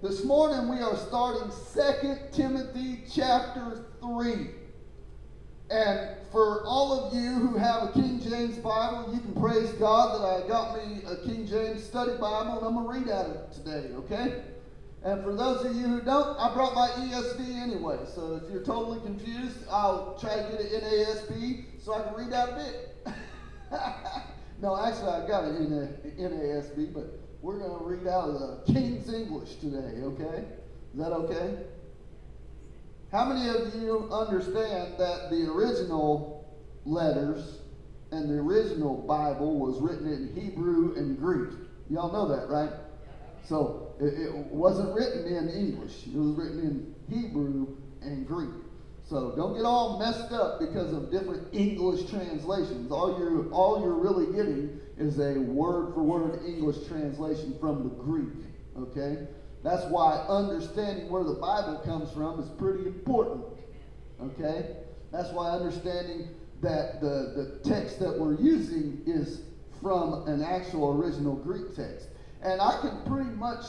This morning we are starting 2 Timothy chapter 3. And for all of you who have a King James Bible, you can praise God that I got me a King James study Bible and I'm going to read out of it today, okay? And for those of you who don't, I brought my ESV anyway. So if you're totally confused, I'll try to get an NASB so I can read out of it. no, actually, I got it in a NASB, but we're going to read out of the King's English today, okay? Is that okay? How many of you understand that the original letters and the original Bible was written in Hebrew and Greek? Y'all know that, right? So it, it wasn't written in English, it was written in Hebrew and Greek. So don't get all messed up because of different English translations. All you're all you're really getting is a word for word English translation from the Greek. Okay? That's why understanding where the Bible comes from is pretty important. Okay? That's why understanding that the, the text that we're using is from an actual original Greek text. And I can pretty much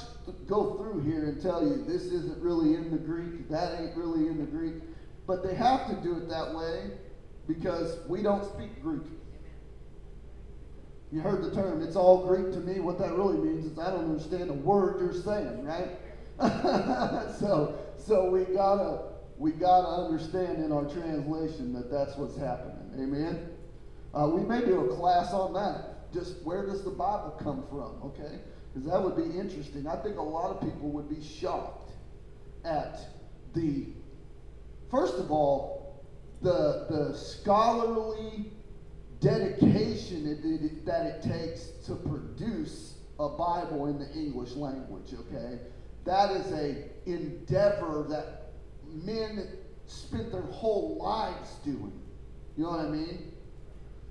go through here and tell you this isn't really in the Greek, that ain't really in the Greek. But they have to do it that way because we don't speak Greek. You heard the term, it's all Greek to me. What that really means is I don't understand a word you're saying, right? so, so we gotta we gotta understand in our translation that that's what's happening. Amen. Uh, we may do a class on that. Just where does the Bible come from? Okay, because that would be interesting. I think a lot of people would be shocked at the first of all the the scholarly dedication it, it, that it takes to produce a Bible in the English language, okay? That is a endeavor that men spent their whole lives doing. You know what I mean?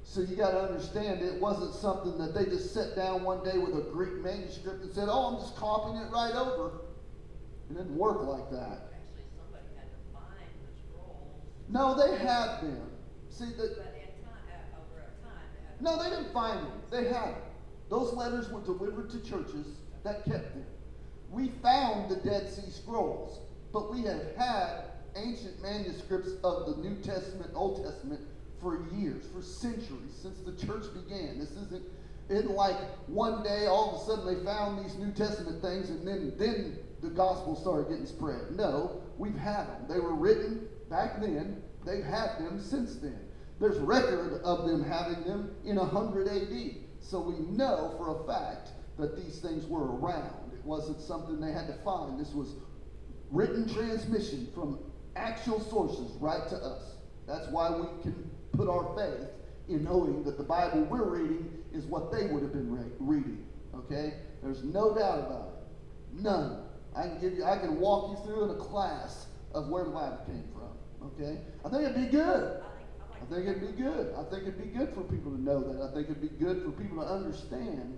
So you got to understand it wasn't something that they just sat down one day with a Greek manuscript and said, "Oh, I'm just copying it right over." It didn't work like that. Actually, somebody had to find the scrolls. No, they had them. See, the, But in time, uh, over a time, they had. No, they didn't find them. They had them. Those letters were delivered to churches that kept them. We found the Dead Sea Scrolls, but we have had ancient manuscripts of the New Testament, Old Testament for years, for centuries, since the church began. This isn't in like one day all of a sudden they found these New Testament things and then then the gospel started getting spread. No, we've had them. They were written back then. They've had them since then. There's record of them having them in 100 AD. So we know for a fact that these things were around. It wasn't something they had to find. This was written transmission from actual sources right to us. That's why we can put our faith in knowing that the Bible we're reading is what they would have been re- reading. Okay? There's no doubt about it. None. I can give you I can walk you through in a class of where the Bible came from. Okay? I think it'd be good. I think it'd be good. I think it'd be good for people to know that. I think it'd be good for people to understand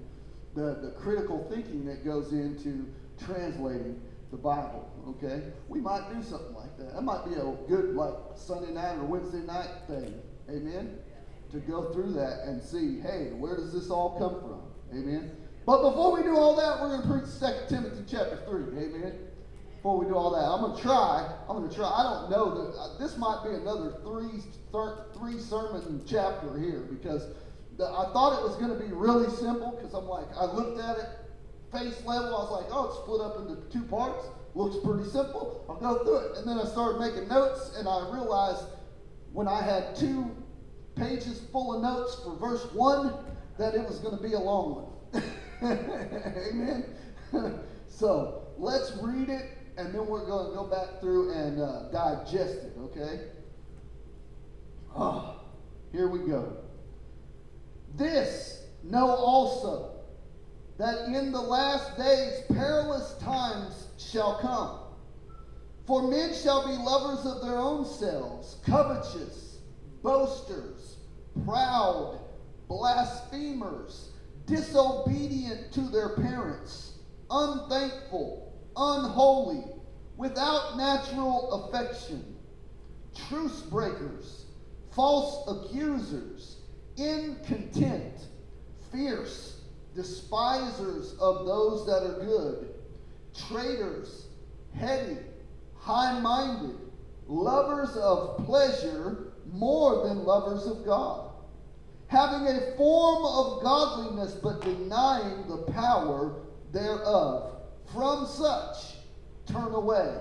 the, the critical thinking that goes into translating the Bible. Okay? We might do something like that. That might be a good like Sunday night or Wednesday night thing. Amen? To go through that and see, hey, where does this all come from? Amen. But before we do all that, we're going to preach 2 Timothy chapter 3. Amen before we do all that. I'm going to try. I'm going to try. I don't know that uh, this might be another three thir- three sermon chapter here because the, I thought it was going to be really simple because I'm like I looked at it face level. I was like, oh, it's split up into two parts. Looks pretty simple. I'll go through it, and then I started making notes, and I realized when I had two pages full of notes for verse one that it was going to be a long one. Amen. so let's read it and then we're going to go back through and uh, digest it, okay? Oh, here we go. This know also that in the last days perilous times shall come. For men shall be lovers of their own selves, covetous, boasters, proud, blasphemers, disobedient to their parents, unthankful unholy, without natural affection, truce breakers, false accusers, incontent, fierce, despisers of those that are good, traitors, heady, high minded, lovers of pleasure more than lovers of God, having a form of godliness but denying the power thereof. From such turn away.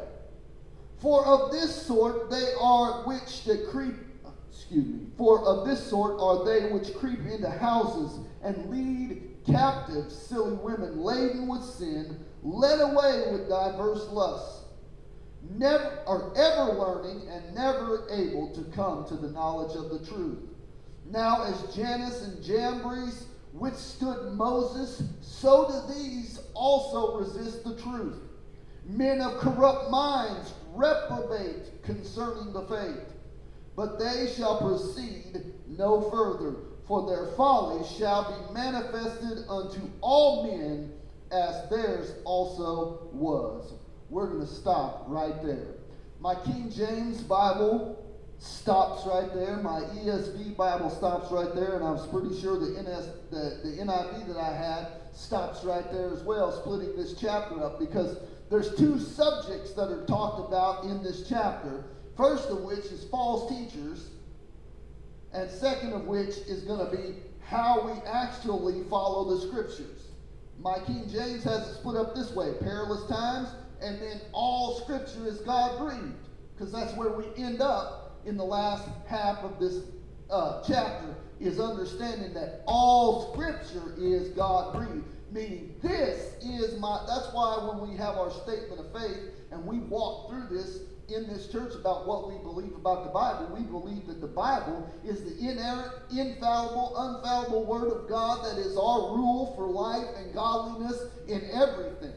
For of this sort they are which that creep excuse me, for of this sort are they which creep into houses and lead captive silly women laden with sin, led away with diverse lusts, never are ever learning and never able to come to the knowledge of the truth. Now, as Jannes and Jambres withstood Moses, so do these also resist the truth. Men of corrupt minds reprobate concerning the faith. But they shall proceed no further, for their folly shall be manifested unto all men as theirs also was. We're going to stop right there. My King James Bible stops right there. My ESV Bible stops right there, and I was pretty sure the, NS, the, the NIV that I had stops right there as well, splitting this chapter up because there's two subjects that are talked about in this chapter. First of which is false teachers, and second of which is going to be how we actually follow the scriptures. My King James has it split up this way perilous times, and then all scripture is God breathed, because that's where we end up in the last half of this uh, chapter, is understanding that all scripture is God breathed. Meaning, this is my, that's why when we have our statement of faith and we walk through this, in this church about what we believe about the Bible. We believe that the Bible is the inerrant, infallible, unfallible Word of God that is our rule for life and godliness in everything.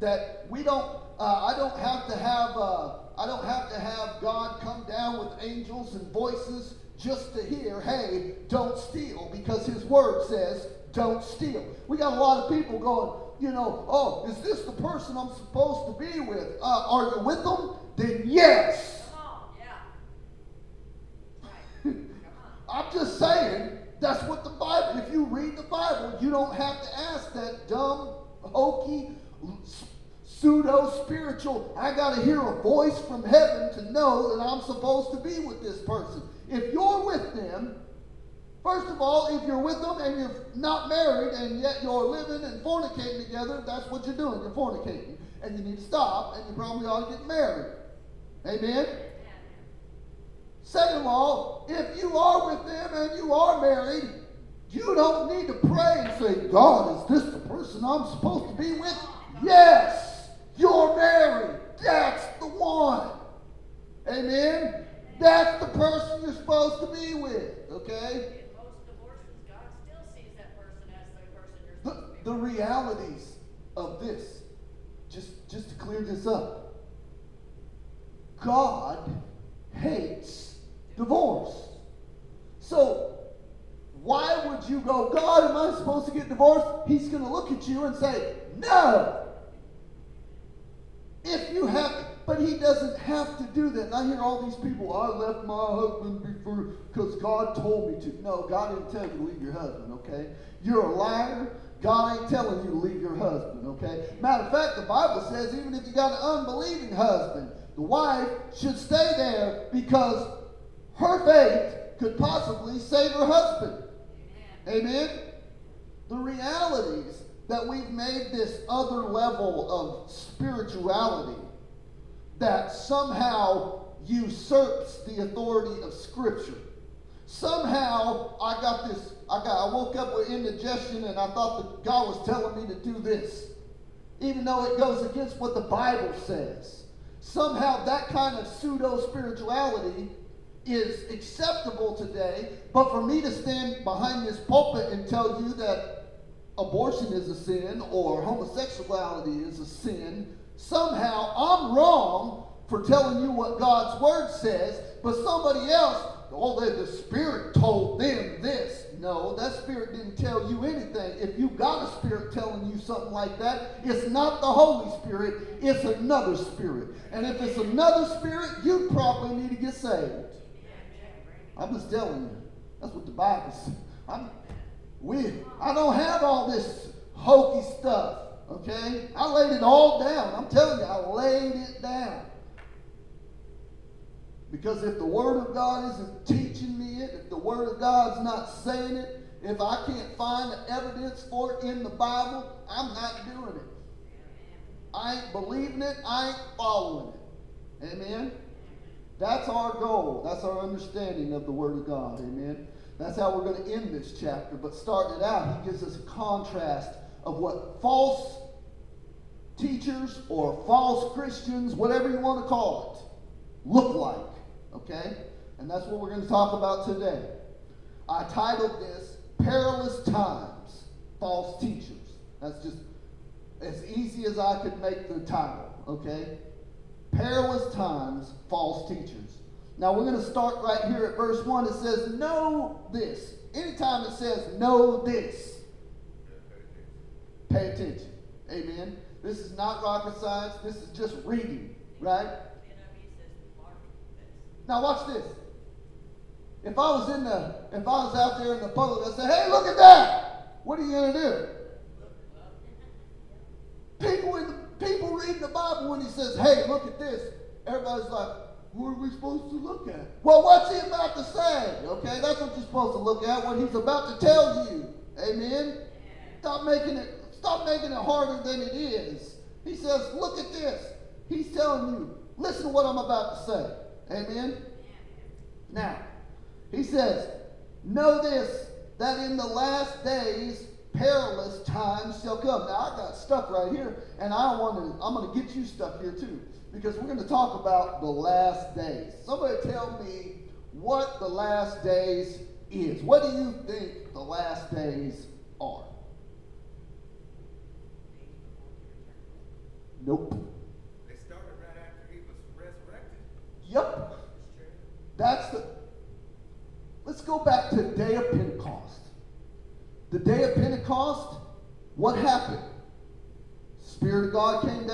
That we don't, uh, I don't have to have, uh, I don't have to have God come down with angels and voices just to hear, hey, don't steal, because His Word says, don't steal. We got a lot of people going, you know, oh, is this the person I'm supposed to be with? Uh, are you with them? then yes. I'm just saying, that's what the Bible, if you read the Bible, you don't have to ask that dumb, hokey, pseudo spiritual, I got to hear a voice from heaven to know that I'm supposed to be with this person. If you're with them, first of all, if you're with them and you're not married and yet you're living and fornicating together, that's what you're doing. You're fornicating. And you need to stop and you probably ought to get married. Amen? Second of all, if you are with them and you are married, you don't need to pray and say, God, is this the person I'm supposed to be with? Yes, you're married. That's the one. Amen? That's the person you're supposed to be with. Okay? The, the realities of this, just, just to clear this up, God hates divorce. So, why would you go, God, am I supposed to get divorced? He's going to look at you and say, No. If you have, but he doesn't have to do that. And I hear all these people, I left my husband before because God told me to. No, God didn't tell you to leave your husband, okay? You're a liar. God ain't telling you to leave your husband, okay? Matter of fact, the Bible says even if you got an unbelieving husband, the wife should stay there because her faith could possibly save her husband. Amen. Amen? The realities that we've made this other level of spirituality that somehow usurps the authority of Scripture. Somehow I got this, I got I woke up with indigestion and I thought that God was telling me to do this. Even though it goes against what the Bible says somehow that kind of pseudo spirituality is acceptable today. But for me to stand behind this pulpit and tell you that abortion is a sin or homosexuality is a sin, somehow I'm wrong for telling you what God's word says, but somebody else, oh, the Spirit told them this. No, that spirit didn't tell you anything. If you got a spirit telling you something like that, it's not the Holy Spirit, it's another spirit. And if it's another spirit, you probably need to get saved. I'm just telling you. That's what the Bible says. I'm, we, I don't have all this hokey stuff. Okay? I laid it all down. I'm telling you, I laid it down. Because if the Word of God isn't teaching me it, if the Word of God's not saying it, if I can't find the evidence for it in the Bible, I'm not doing it. I ain't believing it, I ain't following it. Amen? That's our goal. That's our understanding of the Word of God. Amen? That's how we're going to end this chapter. But starting it out, he gives us a contrast of what false teachers or false Christians, whatever you want to call it, look like. Okay? And that's what we're going to talk about today. I titled this Perilous Times False Teachers. That's just as easy as I could make the title. Okay? Perilous Times False Teachers. Now we're going to start right here at verse 1. It says, Know this. Anytime it says, Know this, pay attention. Amen. This is not rocket science. This is just reading, right? Now watch this. If I was in the, if I was out there in the public, I'd say, "Hey, look at that! What are you gonna do?" People in the, people reading the Bible when he says, "Hey, look at this," everybody's like, "What are we supposed to look at?" Well, what's he about to say? Okay, that's what you're supposed to look at. What he's about to tell you. Amen. Stop making it. Stop making it harder than it is. He says, "Look at this." He's telling you, "Listen to what I'm about to say." Amen? Now, he says, Know this, that in the last days perilous times shall come. Now, I got stuck right here, and I want to, I'm going to get you stuck here too, because we're going to talk about the last days. Somebody tell me what the last days is. What do you think the last days are? Nope. They started right after he was resurrected. Yep. That's the. Let's go back to the day of Pentecost. The day of Pentecost, what happened? Spirit of God came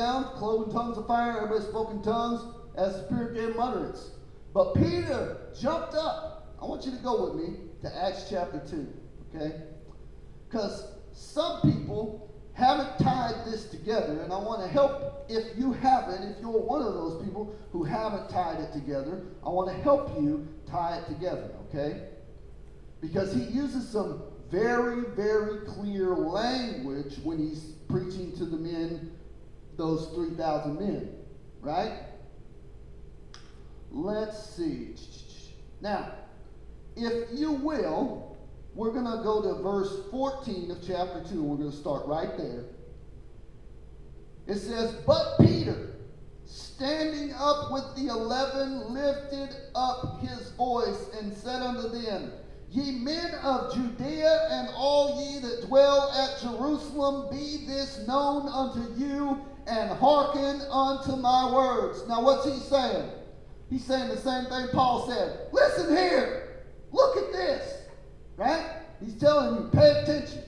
cloven tongues of fire, everybody spoke in tongues as the Spirit gave utterance. But Peter jumped up. I want you to go with me to Acts chapter 2, okay? Because some people haven't tied this together, and I want to help if you haven't, if you're one of those people who haven't tied it together, I want to help you tie it together, okay? Because he uses some very, very clear language when he's preaching to the men, those 3,000 men, right? Let's see. Now, if you will, we're going to go to verse 14 of chapter 2, and we're going to start right there. It says, But Peter, standing up with the eleven, lifted up his voice and said unto them, Ye men of Judea and all ye that dwell at Jerusalem, be this known unto you, and hearken unto my words. Now, what's he saying? He's saying the same thing Paul said. Listen here. Look at this. Right? He's telling you, pay attention.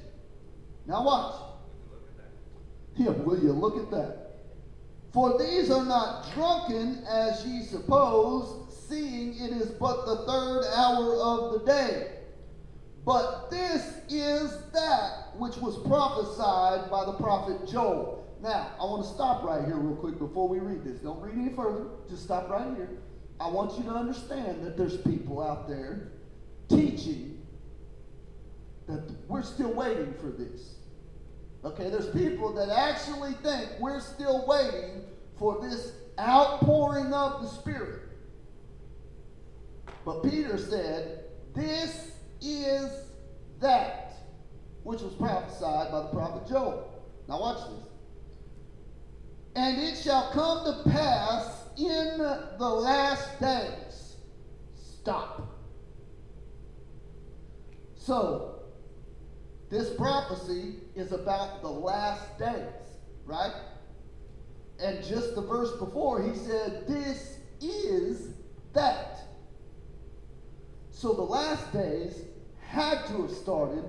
Now watch. Yeah, will you look at that? For these are not drunken as ye suppose, seeing it is but the third hour of the day. But this is that which was prophesied by the prophet Joel. Now, I want to stop right here real quick before we read this. Don't read any further. Just stop right here. I want you to understand that there's people out there teaching that we're still waiting for this. Okay, there's people that actually think we're still waiting for this outpouring of the Spirit. But Peter said, This is that which was prophesied by the prophet Joel. Now, watch this. And it shall come to pass in the last days. Stop. So, this prophecy is about the last days, right? And just the verse before, he said, This is that. So the last days had to have started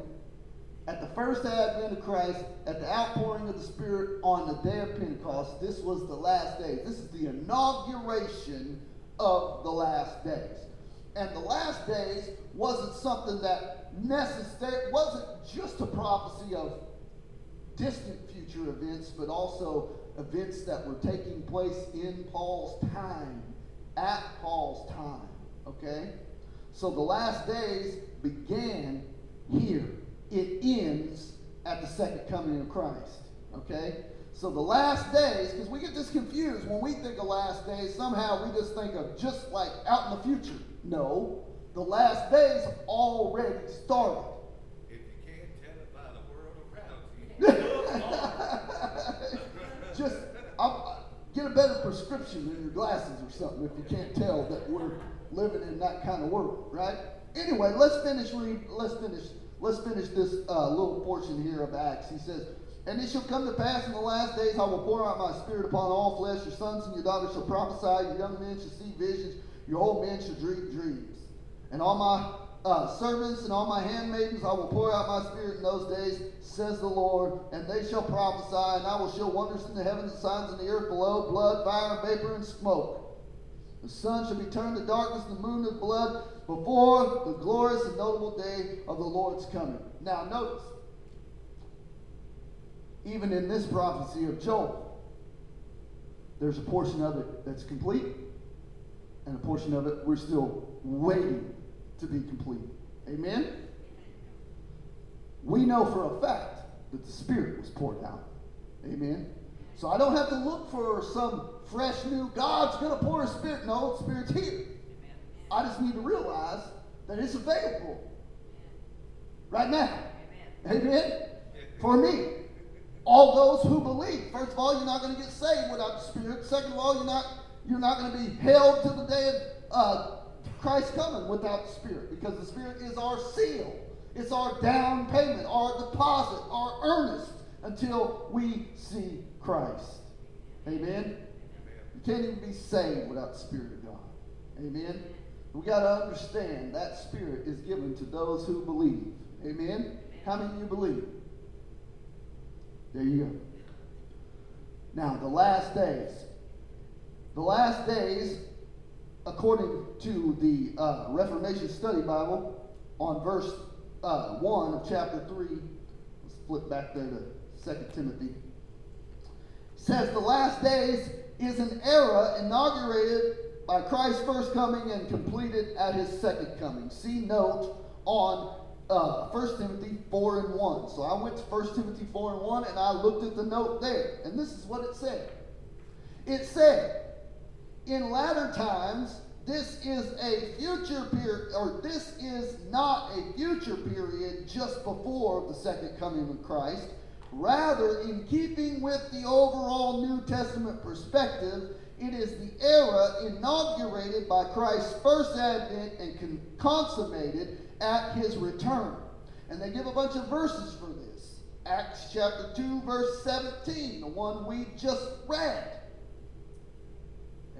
at the first advent of Christ, at the outpouring of the Spirit on the day of Pentecost. This was the last days. This is the inauguration of the last days. And the last days wasn't something that necessary wasn't just a prophecy of distant future events, but also events that were taking place in Paul's time, at Paul's time. Okay? So the last days began here, it ends at the second coming of Christ. Okay? So the last days, because we get this confused when we think of last days, somehow we just think of just like out in the future. No, the last days already started. If you can't tell it by the world around you, just I'll, get a better prescription in your glasses or something if you can't tell that we're living in that kind of world, right? Anyway, let's finish read. Let's finish. Let's finish this uh, little portion here of Acts. He says, "And it shall come to pass in the last days, I will pour out my spirit upon all flesh. Your sons and your daughters shall prophesy. Your young men shall see visions. Your old men shall dream dreams. And all my uh, servants and all my handmaidens, I will pour out my spirit in those days, says the Lord, and they shall prophesy, and I will show wonders in the heavens and signs in the earth below, blood, fire, vapor, and smoke. The sun shall be turned to darkness, and the moon to blood, before the glorious and notable day of the Lord's coming. Now, notice, even in this prophecy of Joel, there's a portion of it that's complete, and a portion of it we're still waiting to be complete. Amen? We know for a fact that the Spirit was poured out. Amen? So I don't have to look for some fresh new God's going to pour a Spirit. No, the Spirit's here. I just need to realize that it's available right now. Amen? Amen. For me. All those who believe. First of all, you're not going to get saved without the Spirit. Second of all, you're not you're not going to be held to the day of uh, Christ coming without the Spirit because the Spirit is our seal. It's our down payment, our deposit, our earnest until we see Christ. Amen? You can't even be saved without the Spirit of God. Amen? We got to understand that Spirit is given to those who believe. Amen? How many of you believe? There you go. Now, the last days. The last days according to the uh, Reformation Study Bible, on verse uh, 1 of chapter 3, let's flip back there to 2 Timothy, says the last days is an era inaugurated by Christ's first coming and completed at his second coming. See note on uh, 1 Timothy 4 and 1. So I went to 1 Timothy 4 and 1 and I looked at the note there. And this is what it said. It said, in latter times, this is a future period, or this is not a future period just before the second coming of Christ. Rather, in keeping with the overall New Testament perspective, it is the era inaugurated by Christ's first advent and consummated at his return. And they give a bunch of verses for this. Acts chapter 2, verse 17, the one we just read.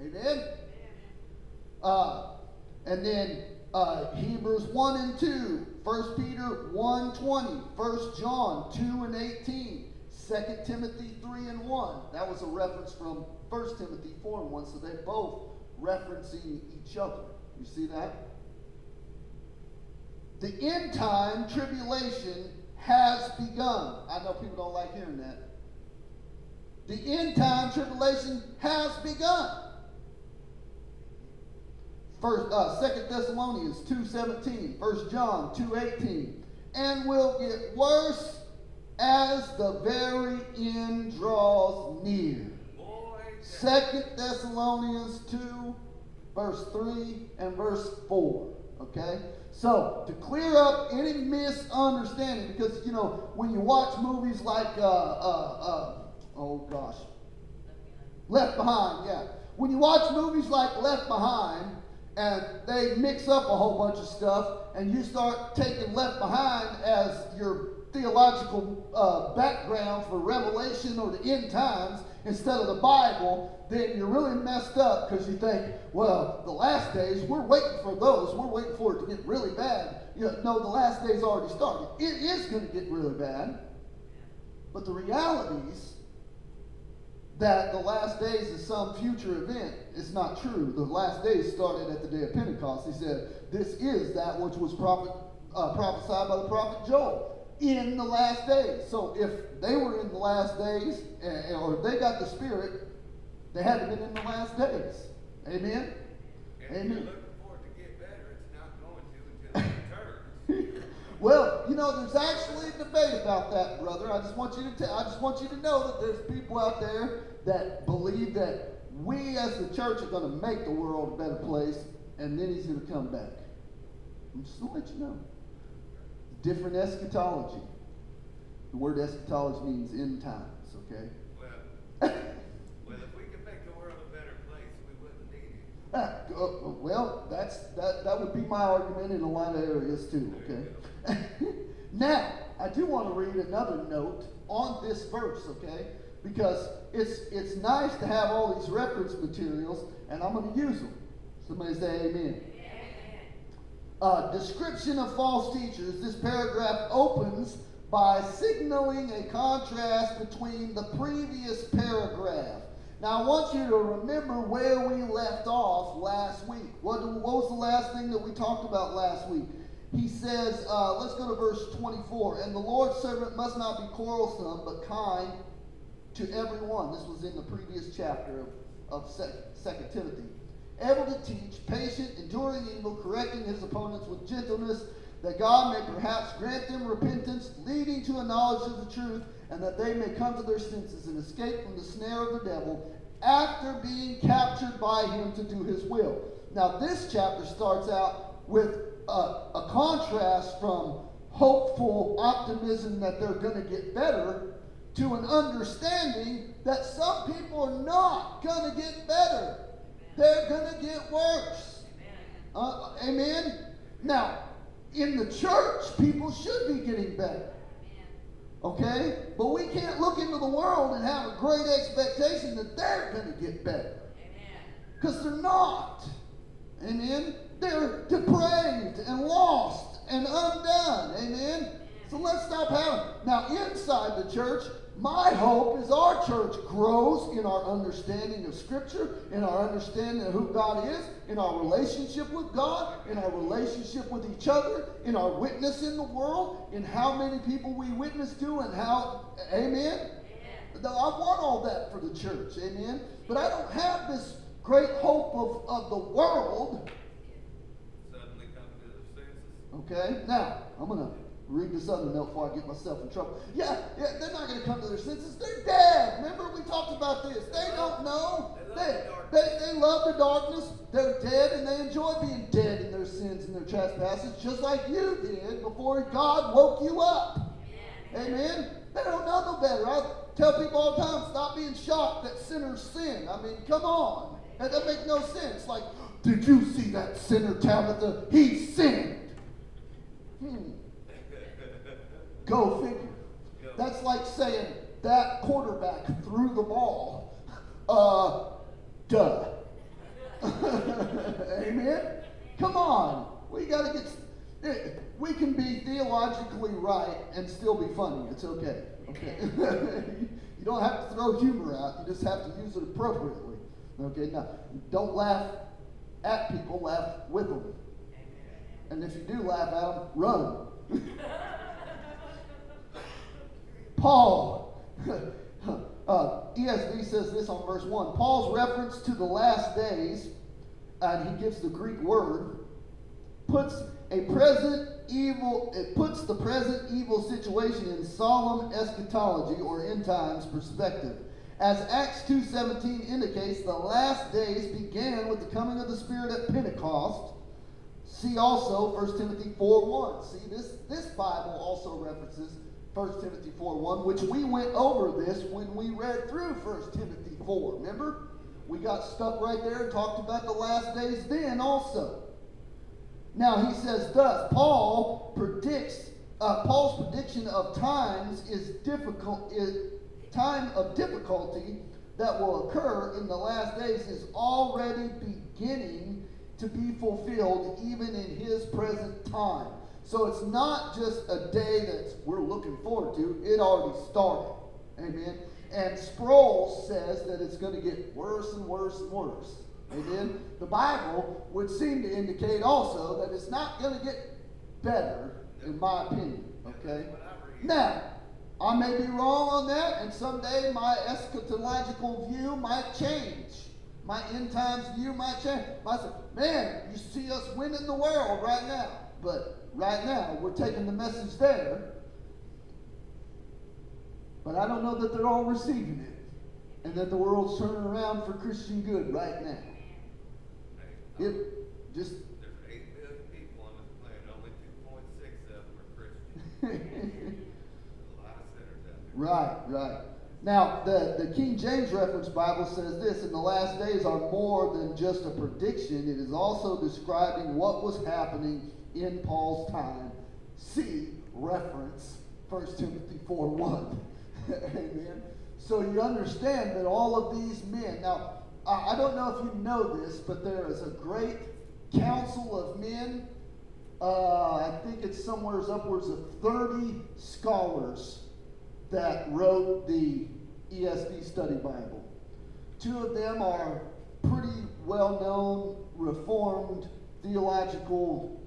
Amen? Uh, and then uh, Hebrews 1 and 2, 1 Peter 1 20, 1 John 2 and 18, 2 Timothy 3 and 1. That was a reference from 1 Timothy 4 and 1, so they're both referencing each other. You see that? The end time tribulation has begun. I know people don't like hearing that. The end time tribulation has begun. First, uh, Second Thessalonians 2.17, 1 John 2.18, and will get worse as the very end draws near. Second Thessalonians 2, verse 3 and verse 4. Okay? So, to clear up any misunderstanding, because, you know, when you watch movies like, uh, uh, uh, oh gosh, Left Behind, yeah. When you watch movies like Left Behind, and they mix up a whole bunch of stuff, and you start taking left behind as your theological uh, background for Revelation or the end times instead of the Bible, then you're really messed up because you think, well, the last days, we're waiting for those. We're waiting for it to get really bad. You know, no, the last days already started. It is going to get really bad. But the realities that the last days is some future event. It's not true. The last days started at the day of Pentecost. He said, This is that which was prophet, uh, prophesied by the prophet Joel. In the last days. So if they were in the last days, eh, or they got the Spirit, they had to been in the last days. Amen? If Amen. looking for it to get better, it's not going to until it returns. Well, you know, there's actually a debate about that, brother. I just want you to tell. I just want you to know that there's people out there that believe that we as the church are going to make the world a better place, and then he's going to come back. I'm just going to let you know. Different eschatology. The word eschatology means end times. Okay. Well, well, if we could make the world a better place, we wouldn't need it. Ah, uh, well, that's that. That would be my argument in a lot of areas too. Okay. now, I do want to read another note on this verse. Okay, because it's it's nice to have all these reference materials, and I'm going to use them. Somebody say Amen. Uh, description of false teachers. This paragraph opens by signaling a contrast between the previous paragraph. Now, I want you to remember where we left off last week. What, what was the last thing that we talked about last week? He says, uh, let's go to verse 24. And the Lord's servant must not be quarrelsome, but kind to everyone. This was in the previous chapter of, of Second Timothy. Able to teach, patient, enduring evil, correcting his opponents with gentleness, that God may perhaps grant them repentance, leading to a knowledge of the truth, and that they may come to their senses and escape from the snare of the devil after being captured by him to do his will. Now, this chapter starts out with a, a contrast from hopeful optimism that they're going to get better to an understanding that some people are not going to get better. They're going to get worse. Uh, amen? Now, in the church, people should be getting better. Okay? But we can't look into the world and have a great expectation that they're going to get better. Because they're not. Amen? They're depraved and lost and undone. Amen? So let's stop having. Now, inside the church, my hope is our church grows in our understanding of Scripture, in our understanding of who God is, in our relationship with God, in our relationship with each other, in our witness in the world, in how many people we witness to, and how, amen? I want all that for the church, amen? But I don't have this great hope of, of the world. Suddenly come to their senses. Okay? Now, I'm going to read this other note before I get myself in trouble. Yeah, yeah, they're not going to come to their senses. They're dead. Remember, we talked about this. They don't know. They, they, they love the darkness. They're dead, and they enjoy being dead in their sins and their trespasses, just like you did before God woke you up. Amen? They don't know no better. I tell people all the time, stop being shocked that sinners sin. I mean, come on. That doesn't make no sense. Like, did you see that sinner Tabitha? He sinned. Hmm. Go figure. That's like saying that quarterback threw the ball. Uh, duh. Amen? Come on. We got to get. We can be theologically right and still be funny. It's okay. Okay. you don't have to throw humor out. You just have to use it appropriately. Okay. Now, don't laugh at people. Laugh with them. And if you do laugh at them, run. Paul, uh, ESV says this on verse 1. Paul's reference to the last days, and he gives the Greek word, puts a present evil, it puts the present evil situation in solemn eschatology or end times perspective. As Acts 2.17 indicates, the last days began with the coming of the Spirit at Pentecost. See also 1 Timothy 4.1. See, this, this Bible also references 1 Timothy 4.1, which we went over this when we read through 1 Timothy 4. Remember? We got stuck right there and talked about the last days then also. Now he says thus, Paul predicts, uh, Paul's prediction of times is difficult, is time of difficulty that will occur in the last days is already beginning to be fulfilled even in his present time. So it's not just a day that we're looking forward to, it already started. Amen. And Sproul says that it's going to get worse and worse and worse. Amen. The Bible would seem to indicate also that it's not going to get better, in my opinion. Okay? Now, I may be wrong on that, and someday my eschatological view might change. My end times view might change. I say, man, you see us winning the world right now. But right now, we're taking the message there. But I don't know that they're all receiving it. And that the world's turning around for Christian good right now. Hey, It um, just There's eight billion people on this planet, only two point six of them are Christian. A lot of sinners out there. Right, right. Now, the, the King James Reference Bible says this In the last days are more than just a prediction, it is also describing what was happening in Paul's time. See reference 1 Timothy 4 1. Amen. So you understand that all of these men, now, I don't know if you know this, but there is a great council of men. Uh, I think it's somewhere upwards of 30 scholars that wrote the ESV Study Bible. Two of them are pretty well known Reformed theological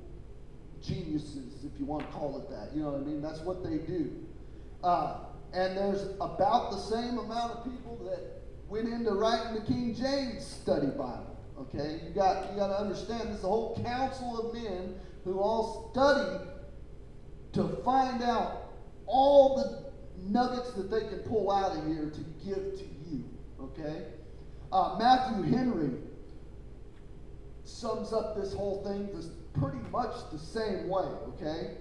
geniuses, if you want to call it that. You know what I mean? That's what they do. Uh, and there's about the same amount of people that went into writing the King James Study Bible. Okay, you got you got to understand this. is a whole council of men who all studied to find out all the nuggets that they can pull out of here to give to you. Okay? Uh, Matthew Henry sums up this whole thing this pretty much the same way. Okay?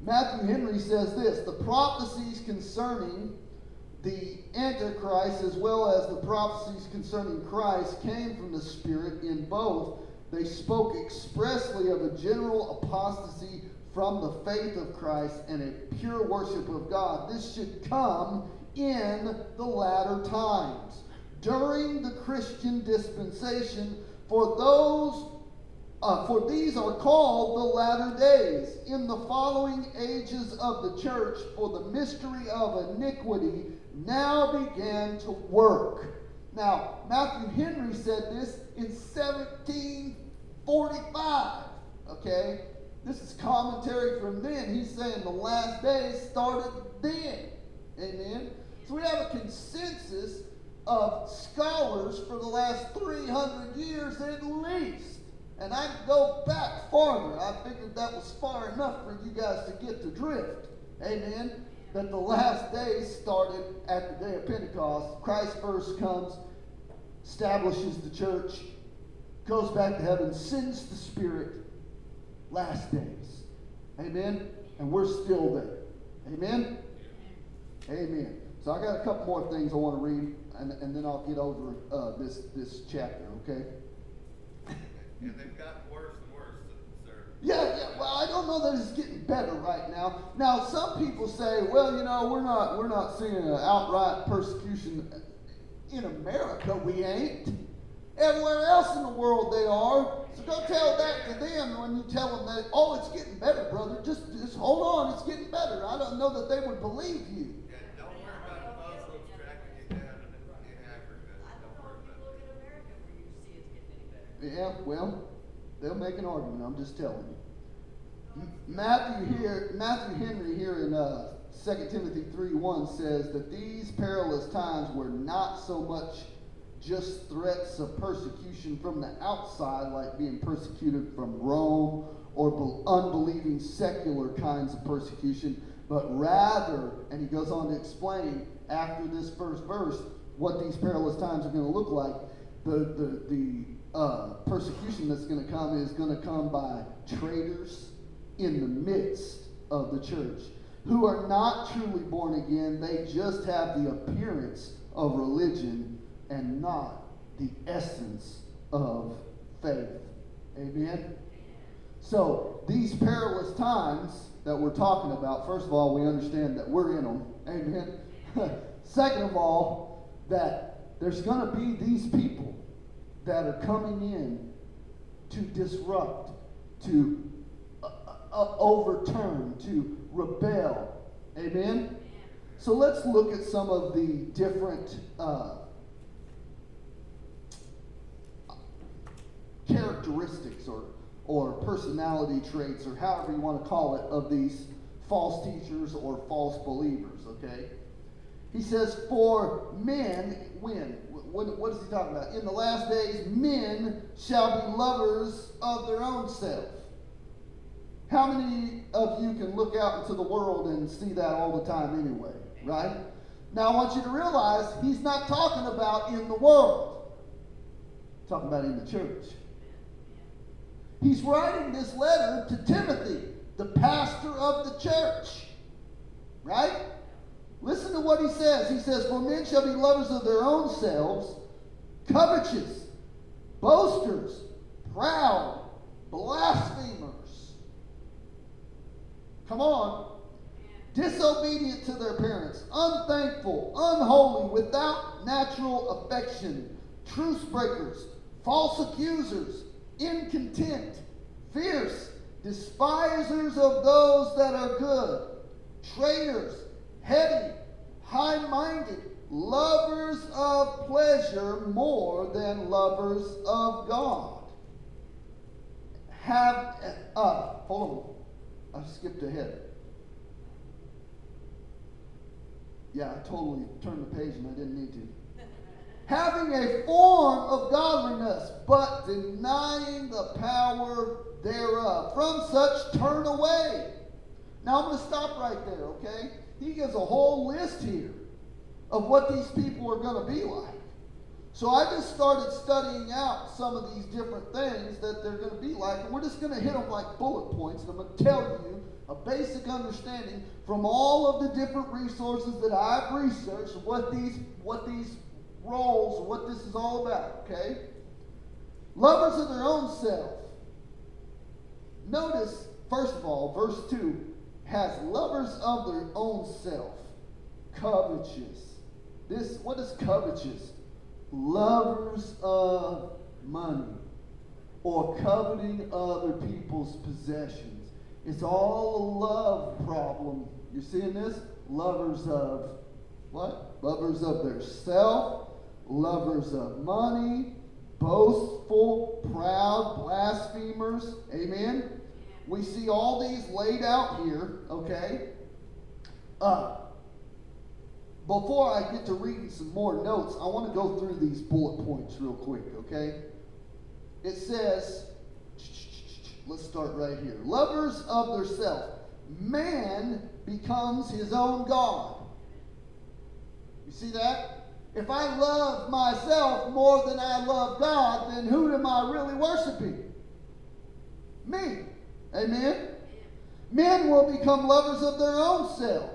Matthew Henry says this the prophecies concerning the Antichrist as well as the prophecies concerning Christ came from the Spirit in both. They spoke expressly of a general apostasy from the faith of Christ and a pure worship of God. This should come in the latter times. During the Christian dispensation, for those uh, for these are called the latter days. In the following ages of the church, for the mystery of iniquity now began to work. Now, Matthew Henry said this in 1745. Okay? This is commentary from then. He's saying the last days started then. Amen? So we have a consensus of scholars for the last 300 years at least. And I go back farther. I figured that was far enough for you guys to get the drift. Amen? That the last days started at the day of Pentecost. Christ first comes, establishes the church, goes back to heaven, sends the Spirit, last days. Amen? And we're still there. Amen? Amen. So I got a couple more things I want to read, and, and then I'll get over uh, this, this chapter, okay? And they've gotten worse and worse, sir. Yeah, yeah. Well, I don't know that it's getting better right now. Now, some people say, well, you know, we're not we're not seeing an outright persecution in America. We ain't. Everywhere else in the world they are. So go tell that to them when you tell them that, oh, it's getting better, brother. Just just hold on, it's getting better. I don't know that they would believe you. Yeah, don't worry about the Muslims tracking you down in, in Africa. I Don't don't know worry if you about look at America where you see it's getting any better. Yeah, well, they'll make an argument. I'm just telling you. Matthew here, Matthew Henry here in uh, 2 Timothy 3 1 says that these perilous times were not so much just threats of persecution from the outside, like being persecuted from Rome or be- unbelieving secular kinds of persecution, but rather, and he goes on to explain after this first verse what these perilous times are going to look like. The, the, the uh, persecution that's going to come is going to come by traitors in the midst of the church who are not truly born again. They just have the appearance of religion and not the essence of faith. Amen? So, these perilous times that we're talking about, first of all, we understand that we're in them. Amen? Second of all, that there's going to be these people that are coming in to disrupt, to uh, uh, overturn, to rebel. Amen? So let's look at some of the different uh, characteristics or, or personality traits or however you want to call it of these false teachers or false believers, okay? He says, For men, when? What, what is he talking about? In the last days, men shall be lovers of their own self. How many of you can look out into the world and see that all the time anyway, right? Now I want you to realize he's not talking about in the world. He's talking about in the church. He's writing this letter to Timothy, the pastor of the church. Right? Listen to what he says. He says, For men shall be lovers of their own selves, covetous, boasters, proud, blasphemers. Come on. Disobedient to their parents, unthankful, unholy, without natural affection, truce breakers, false accusers, incontent, fierce, despisers of those that are good, traitors, heady, high minded, lovers of pleasure more than lovers of God. Have, uh, hold on, I skipped ahead. Yeah, I totally turned the page and I didn't need to having a form of godliness, but denying the power thereof. From such turn away. Now I'm going to stop right there, okay? He gives a whole list here of what these people are going to be like. So I just started studying out some of these different things that they're going to be like, and we're just going to hit them like bullet points, and I'm going to tell you a basic understanding from all of the different resources that I've researched what these what these roles, what this is all about, okay? Lovers of their own self. Notice, first of all, verse 2 has lovers of their own self. Covetous. This, what is covetous? Lovers of money or coveting other people's possessions. It's all a love problem. You seeing this? Lovers of what? Lovers of their self, lovers of money, boastful, proud, blasphemers. Amen. We see all these laid out here, okay? Uh, before I get to reading some more notes, I want to go through these bullet points real quick, okay? It says, let's start right here. Lovers of their self. Man becomes his own God. You see that? If I love myself more than I love God, then who am I really worshiping? Me. Amen? Men will become lovers of their own self.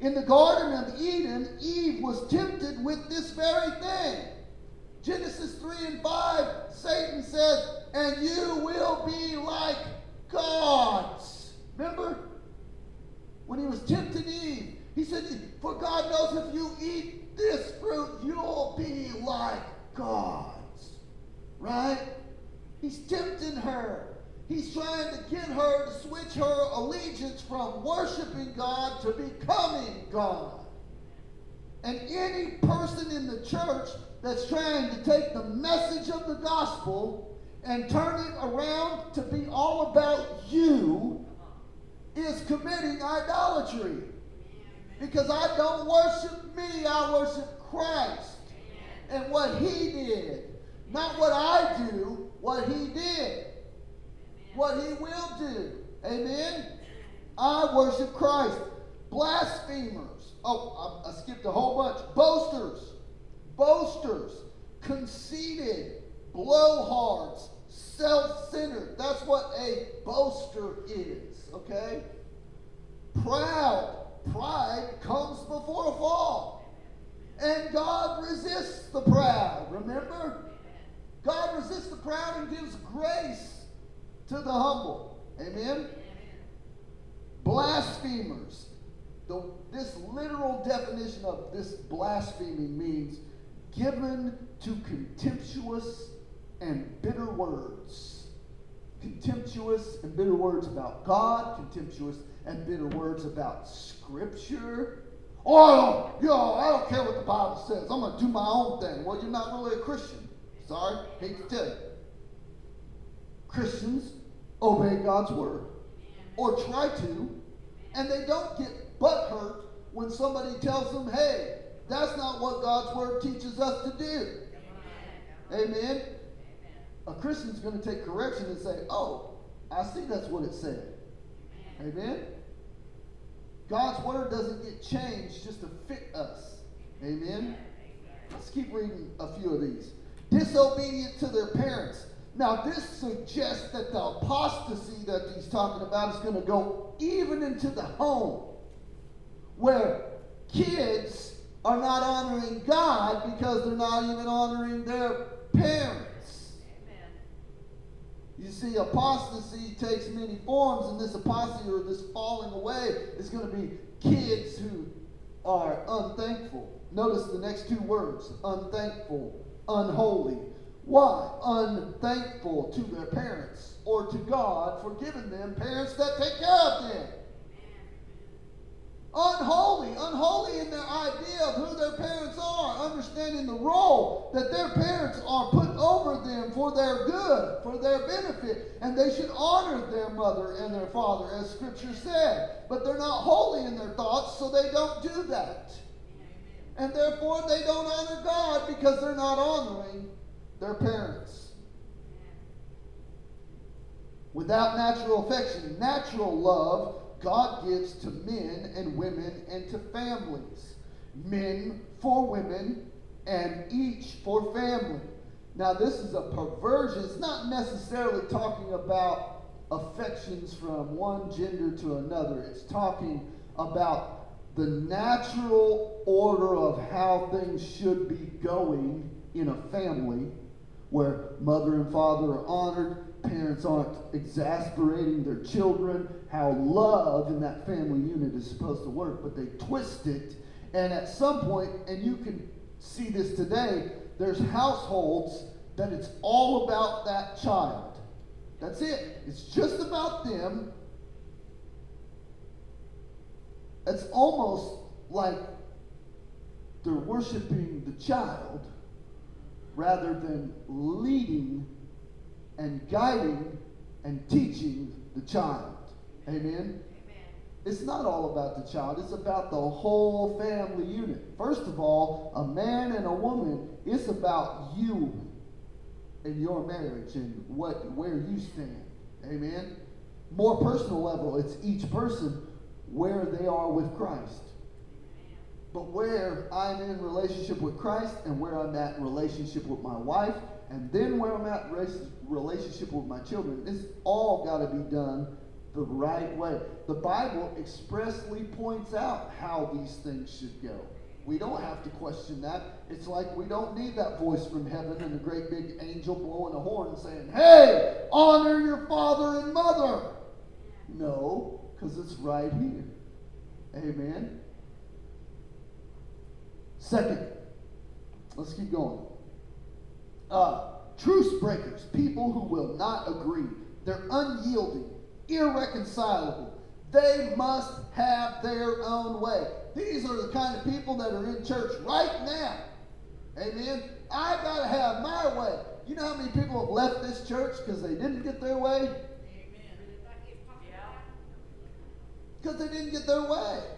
In the Garden of Eden, Eve was tempted with this very thing. Genesis 3 and 5, Satan says, and you will be like gods. Remember? When he was tempting Eve, he said, For God knows if you eat this fruit, you'll be like gods. Right? He's tempting her. He's trying to get her to switch her allegiance from worshiping God to becoming God. And any person in the church that's trying to take the message of the gospel and turn it around to be all about you is committing idolatry. Because I don't worship me, I worship Christ and what He did. Not what I do, what He did. What He will do. Amen? I worship Christ. Blasphemers. Oh, I, I skipped a whole bunch. Boasters. Boasters. Conceited. Blowhards. Self centered. That's what a boaster is. Okay? Proud pride comes before a fall. And God resists the proud. Remember? God resists the proud and gives grace to the humble. Amen? Blasphemers. The, this literal definition of this blaspheming means given to contemptuous and bitter words. Contemptuous and bitter words about God, contemptuous and bitter words about Scripture. Oh, yo, I don't care what the Bible says. I'm going to do my own thing. Well, you're not really a Christian. Sorry, hate to tell you. Christians obey God's word, or try to, And they don't get butthurt when somebody tells them, hey, that's not what God's word teaches us to do. Amen. Amen. A Christian's going to take correction and say, oh, I see that's what it said. Amen. God's word doesn't get changed just to fit us. Amen. Let's keep reading a few of these. Disobedient to their parents. Now, this suggests that the apostasy that he's talking about is going to go even into the home, where kids are not honoring God because they're not even honoring their parents. Amen. You see, apostasy takes many forms, and this apostasy or this falling away is going to be kids who are unthankful. Notice the next two words unthankful, unholy. Why? Unthankful to their parents or to God for giving them parents that take care of them. Unholy, unholy in their idea of who their parents are, understanding the role that their parents are put over them for their good, for their benefit, and they should honor their mother and their father, as Scripture said. But they're not holy in their thoughts, so they don't do that. And therefore, they don't honor God because they're not honoring their parents. Without natural affection, natural love, God gives to men and women and to families. Men for women and each for family. Now, this is a perversion. It's not necessarily talking about affections from one gender to another. It's talking about the natural order of how things should be going in a family where mother and father are honored, parents aren't exasperating their children, how love in that family unit is supposed to work, but they twist it. And at some point, and you can see this today, there's households that it's all about that child. That's it. It's just about them. It's almost like they're worshiping the child rather than leading and guiding and teaching the child. Amen? Amen. It's not all about the child, it's about the whole family unit. First of all, a man and a woman, it's about you and your marriage and what where you stand. Amen. More personal level, it's each person where they are with Christ. But where I'm in relationship with Christ and where I'm at in relationship with my wife and then where I'm at relationship with my children, it's all got to be done the right way. The Bible expressly points out how these things should go. We don't have to question that. It's like we don't need that voice from heaven and a great big angel blowing a horn saying, Hey, honor your father and mother. No, because it's right here. Amen. Second, let's keep going. Uh, truce breakers, people who will not agree. They're unyielding, irreconcilable. They must have their own way. These are the kind of people that are in church right now. Amen. I got to have my way. You know how many people have left this church because they didn't get their way? Because they didn't get their way.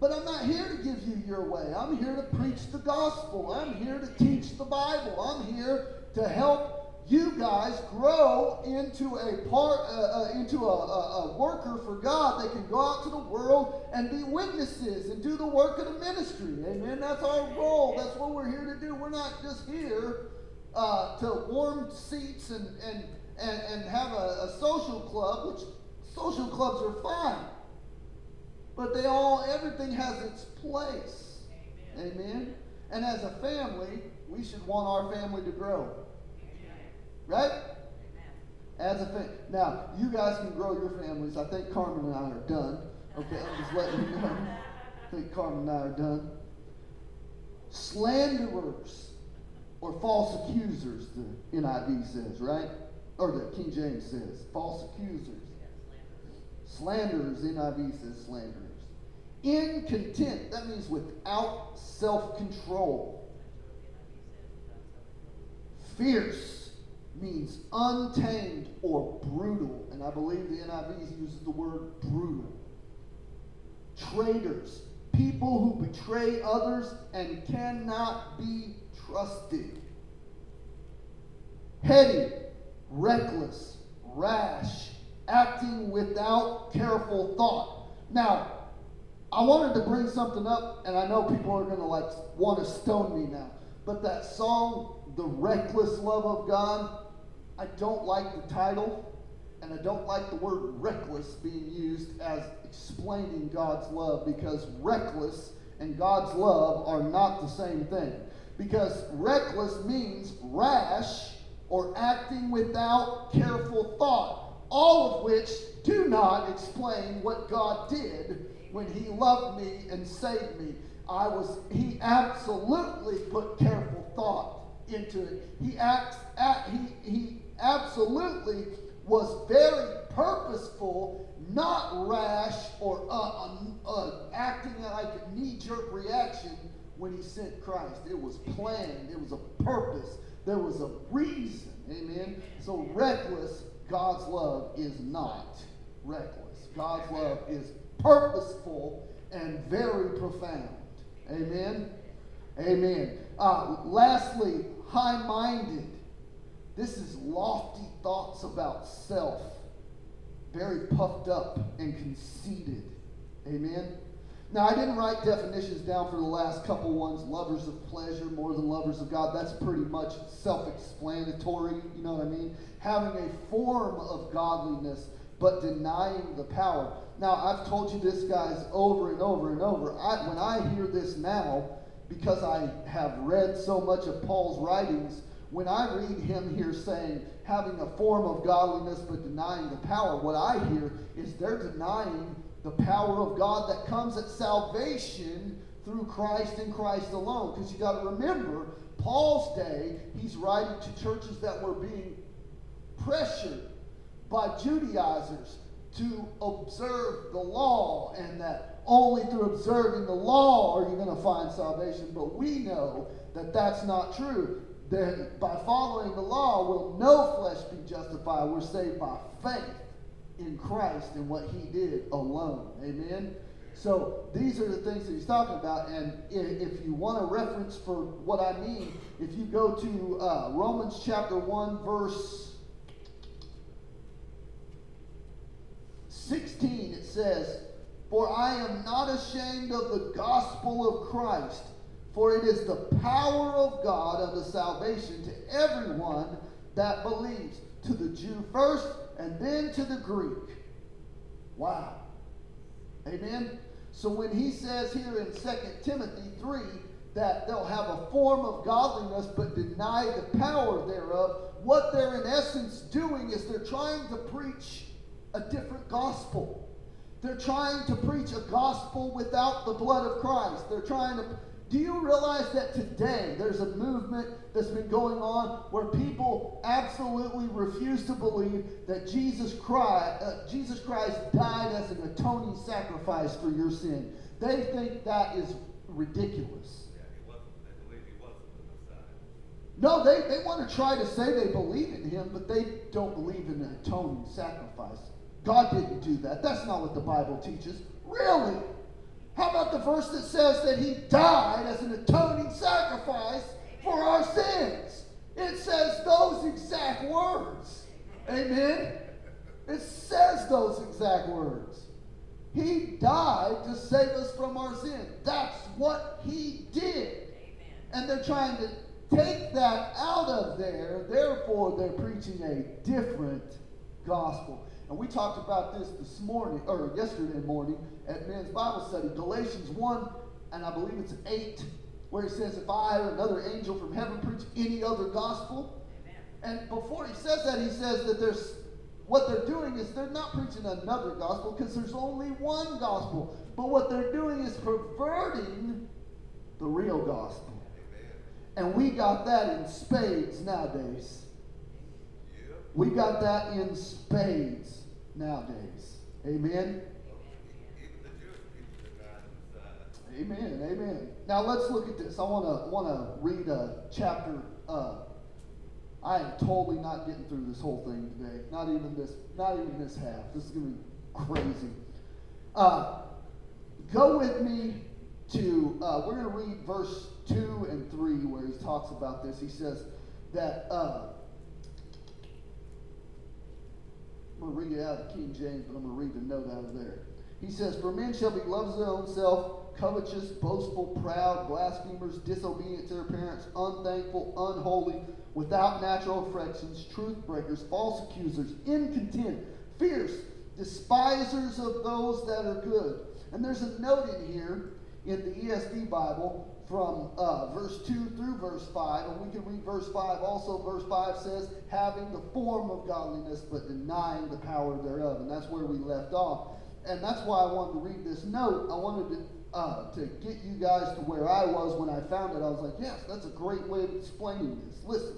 But I'm not here to give you your way. I'm here to preach the gospel. I'm here to teach the Bible. I'm here to help you guys grow into a part, uh, uh, into a, a, a, worker for God. They can go out to the world and be witnesses and do the work of the ministry. Amen. That's our role. That's what we're here to do. We're not just here uh, to warm seats and and and, and have a, a social club, which social clubs are fine. But they all, everything has its place. Amen. Amen. And as a family, we should want our family to grow. Right? As a family. Now, you guys can grow your families. I think Carmen and I are done. Okay, I'm just letting you know. I think Carmen and I are done. Slanderers or false accusers, the NIV says, right? Or the King James says, false accusers. Slanderers, NIV says slanderers. Incontent, that means without self control. Fierce means untamed or brutal. And I believe the NIV uses the word brutal. traitors, people who betray others and cannot be trusted. Heady, reckless, rash, acting without careful thought. Now, I wanted to bring something up, and I know people are going to like want to stone me now. But that song, The Reckless Love of God, I don't like the title, and I don't like the word reckless being used as explaining God's love because reckless and God's love are not the same thing. Because reckless means rash or acting without careful thought, all of which do not explain what God did when He loved me and saved me. I was He absolutely put careful thought into it. He acts he he absolutely was very purposeful, not rash or uh, uh, acting like a knee-jerk reaction when he sent Christ. It was planned. It was a purpose. There was a reason. Amen. So reckless, God's love is not reckless. God's love is purposeful and very profound. Amen. Amen. Uh, lastly, high minded. This is lofty thoughts about self, very puffed up and conceited. Amen. Now, I didn't write definitions down for the last couple ones lovers of pleasure more than lovers of God. That's pretty much self explanatory. You know what I mean? Having a form of godliness, but denying the power. Now, I've told you this, guys, over and over and over. I, when I hear this now, because I have read so much of Paul's writings, when I read him here saying, having a form of godliness but denying the power, what I hear is they're denying the power of God that comes at salvation through Christ and Christ alone. Because you got to remember, Paul's day, he's writing to churches that were being pressured by Judaizers to observe the law and that only through observing the law are you going to find salvation. But we know that that's not true. That by following the law will no flesh be justified. We're saved by faith in Christ and what he did alone. Amen. So these are the things that he's talking about. And if you want a reference for what I mean, if you go to uh, Romans chapter 1, verse 16, it says, For I am not ashamed of the gospel of Christ, for it is the power of God unto salvation to everyone that believes, to the Jew first, and then to the Greek. Wow. Amen. So when he says here in 2 Timothy 3 that they'll have a form of godliness but deny the power thereof, what they're in essence doing is they're trying to preach a different gospel. They're trying to preach a gospel without the blood of Christ. They're trying to. Do you realize that today there's a movement that's been going on where people absolutely refuse to believe that Jesus Christ, uh, Jesus Christ died as an atoning sacrifice for your sin? They think that is ridiculous. No, they, they want to try to say they believe in him, but they don't believe in an atoning sacrifice. God didn't do that. That's not what the Bible teaches. Really? How about the verse that says that he died as an atoning sacrifice for our sins? It says those exact words. Amen? It says those exact words. He died to save us from our sin. That's what he did. And they're trying to take that out of there. Therefore, they're preaching a different gospel. And we talked about this this morning, or yesterday morning, at men's Bible study. Galatians 1, and I believe it's 8, where he says, If I or another angel from heaven preach any other gospel. Amen. And before he says that, he says that there's what they're doing is they're not preaching another gospel because there's only one gospel. But what they're doing is perverting the real gospel. And we got that in spades nowadays. We got that in spades nowadays. Amen. Amen. Amen. Now let's look at this. I want to want to read a chapter. Uh, I am totally not getting through this whole thing today. Not even this. Not even this half. This is going to be crazy. Uh, go with me to, uh, we're going to read verse 2 and 3 where he talks about this. He says that, uh, I'm going to read it out of King James, but I'm going to read the note out of there. He says, For men shall be lovers of their own self, covetous, boastful, proud, blasphemers, disobedient to their parents, unthankful, unholy, without natural affections, truth breakers, false accusers, incontent, fierce, despisers of those that are good. And there's a note in here in the ESV Bible from uh, verse 2 through verse 5, and we can read verse 5 also. Verse 5 says, having the form of godliness, but denying the power thereof. And that's where we left off. And that's why I wanted to read this note. I wanted to, uh, to get you guys to where I was when I found it. I was like, yes, that's a great way of explaining this. Listen.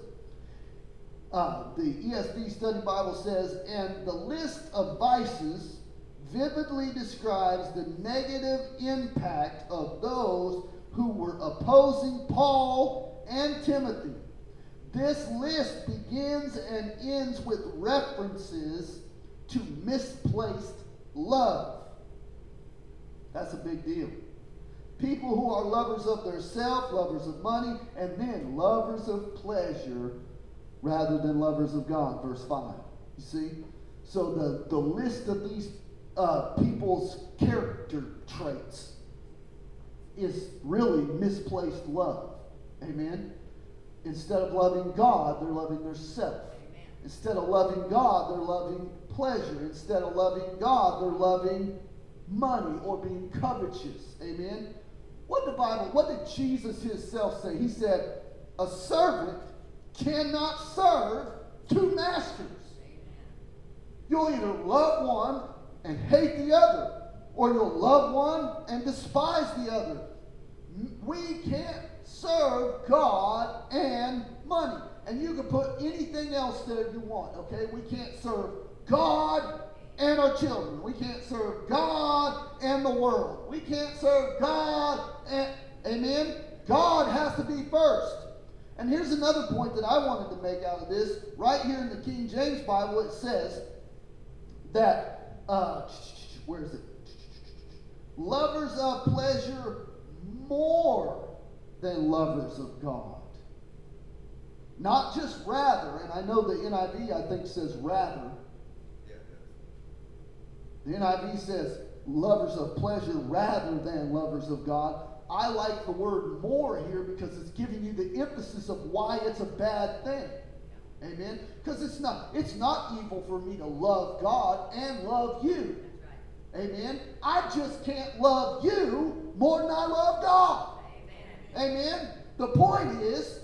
Uh, the ESV Study Bible says, and the list of vices vividly describes the negative impact of those who were opposing Paul and Timothy. This list begins and ends with references to misplaced love. That's a big deal. People who are lovers of their self, lovers of money, and then lovers of pleasure rather than lovers of God. Verse 5. You see? So the, the list of these uh, people's character traits is really misplaced love. Amen? Instead of loving God, they're loving their self. Instead of loving God, they're loving pleasure. Instead of loving God, they're loving money or being covetous. Amen? What the Bible, what did Jesus himself say? He said, a servant cannot serve two masters. You'll either love one and hate the other, or you'll love one and despise the other. We can't serve God and money. And you can put anything else there you want, okay? We can't serve God and our children. We can't serve God and the world. We can't serve God and, amen? God has to be first. And here's another point that I wanted to make out of this. Right here in the King James Bible, it says that, uh, where is it? Lovers of pleasure more than lovers of God. Not just rather, and I know the NIV I think says rather. Yeah. The NIV says lovers of pleasure rather than lovers of God. I like the word more here because it's giving you the emphasis of why it's a bad thing. Amen. Because it's not it's not evil for me to love God and love you. Amen. I just can't love you more than I love God. Amen. The point is,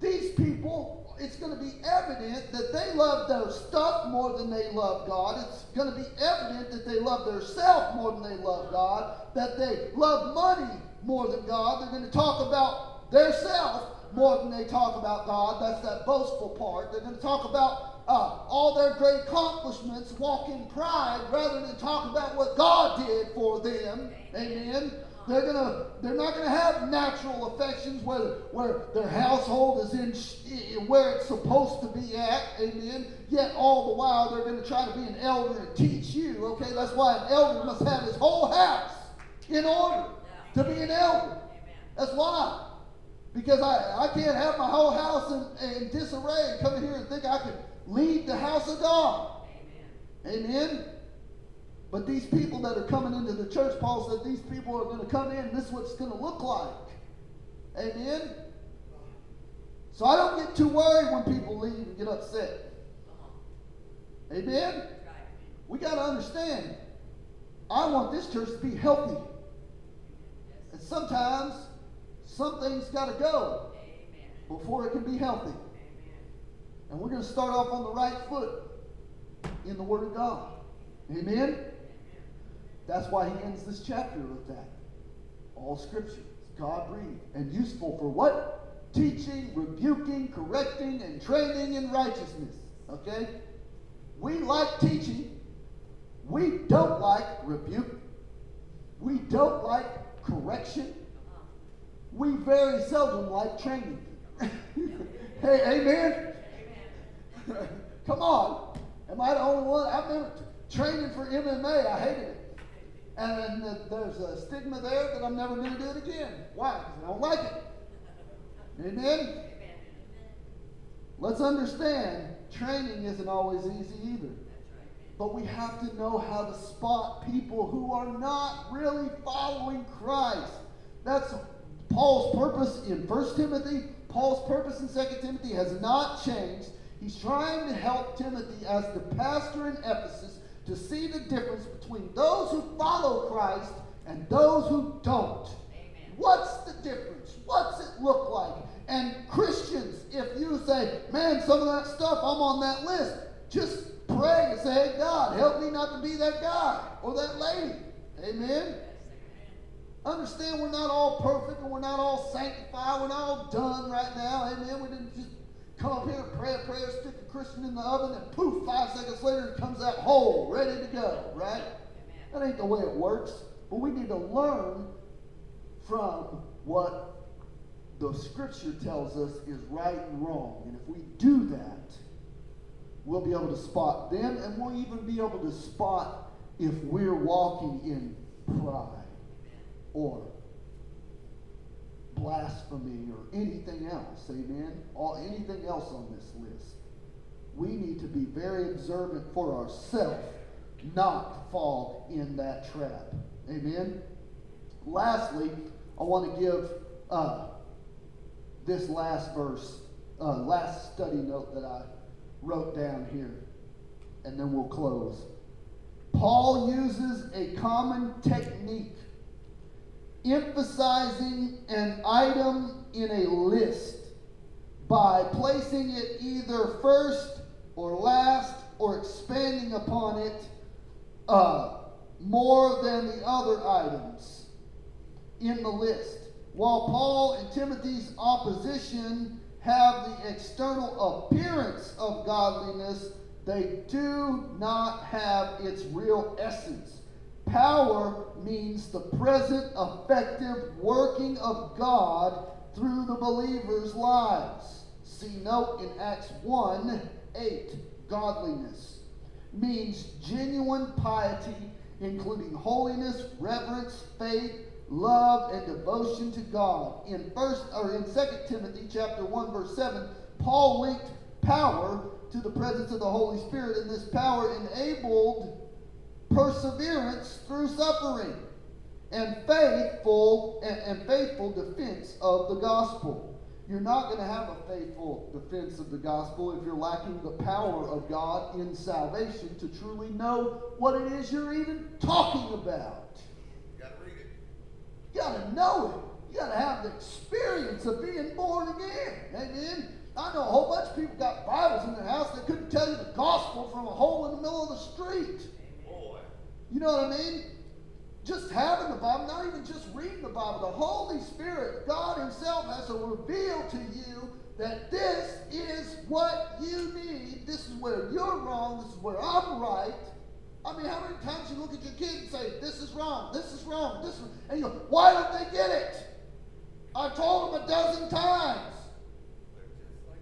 these people, it's going to be evident that they love their stuff more than they love God. It's going to be evident that they love their self more than they love God. That they love money more than God. They're going to talk about their self more than they talk about God. That's that boastful part. They're going to talk about uh, all their great accomplishments, walk in pride, rather than talk about what God did for them. Amen. They're gonna, they're not gonna have natural affections where, where their household is in where it's supposed to be at. Amen. Yet all the while they're gonna try to be an elder and teach you. Okay, that's why an elder must have his whole house in order to be an elder. That's why. Because I, I can't have my whole house in, in disarray and come here and think I can lead the house of God. Amen. Amen. But these people that are coming into the church, Paul said these people are going to come in, this is what it's going to look like. Amen. So I don't get too worried when people leave and get upset. Amen. We got to understand. I want this church to be healthy. And sometimes some things got to go before it can be healthy. And we're going to start off on the right foot in the Word of God. Amen? That's why he ends this chapter with that. All scripture is God breathed and useful for what? Teaching, rebuking, correcting, and training in righteousness. Okay? We like teaching. We don't like rebuke. We don't like correction. We very seldom like training. hey, amen? Come on. Am I the only one? I remember training for MMA. I hated it. And then there's a stigma there that I'm never going to do it again. Why? Because I don't like it. Amen? Amen. Let's understand training isn't always easy either. But we have to know how to spot people who are not really following Christ. That's Paul's purpose in 1 Timothy. Paul's purpose in 2 Timothy has not changed. He's trying to help Timothy as the pastor in Ephesus to see the difference between those who follow Christ and those who don't. Amen. What's the difference? What's it look like? And Christians, if you say, man, some of that stuff, I'm on that list, just pray and say, hey, God, help me not to be that guy or that lady. Amen? Understand we're not all perfect and we're not all sanctified. We're not all done right now. Amen? We didn't just come up here pray a prayer, stick a Christian in the oven, and poof, five seconds later it comes out whole, ready to go, right? Amen. That ain't the way it works. But we need to learn from what the scripture tells us is right and wrong. And if we do that, we'll be able to spot them and we'll even be able to spot if we're walking in pride or blasphemy or anything else. Amen? Or anything else on this list. We need to be very observant for ourselves not fall in that trap. Amen? Lastly, I want to give uh, this last verse, uh, last study note that I wrote down here, and then we'll close. Paul uses a common technique, emphasizing an item in a list by placing it either first or last or expanding upon it uh, more than the other items in the list. While Paul and Timothy's opposition have the external appearance of godliness, they do not have its real essence. Power means the present effective working of God through the believers' lives. See note in Acts 1 8, godliness means genuine piety, including holiness, reverence, faith, love, and devotion to God. In first or in Second Timothy chapter 1, verse 7, Paul linked power to the presence of the Holy Spirit, and this power enabled perseverance through suffering and faithful and, and faithful defense of the gospel. You're not going to have a faithful defense of the gospel if you're lacking the power of God in salvation to truly know what it is you're even talking about. You gotta read it. You got to know it. You got to have the experience of being born again. Amen. I know a whole bunch of people got Bibles in their house that couldn't tell you the gospel from a hole in the middle of the street. You know what I mean? Just having the Bible, not even just reading the Bible, the Holy Spirit, God Himself has to reveal to you that this is what you need. This is where you're wrong. This is where I'm right. I mean, how many times you look at your kid and say, "This is wrong. This is wrong. This," is, and you go, "Why don't they get it?" I told them a dozen times. They're just like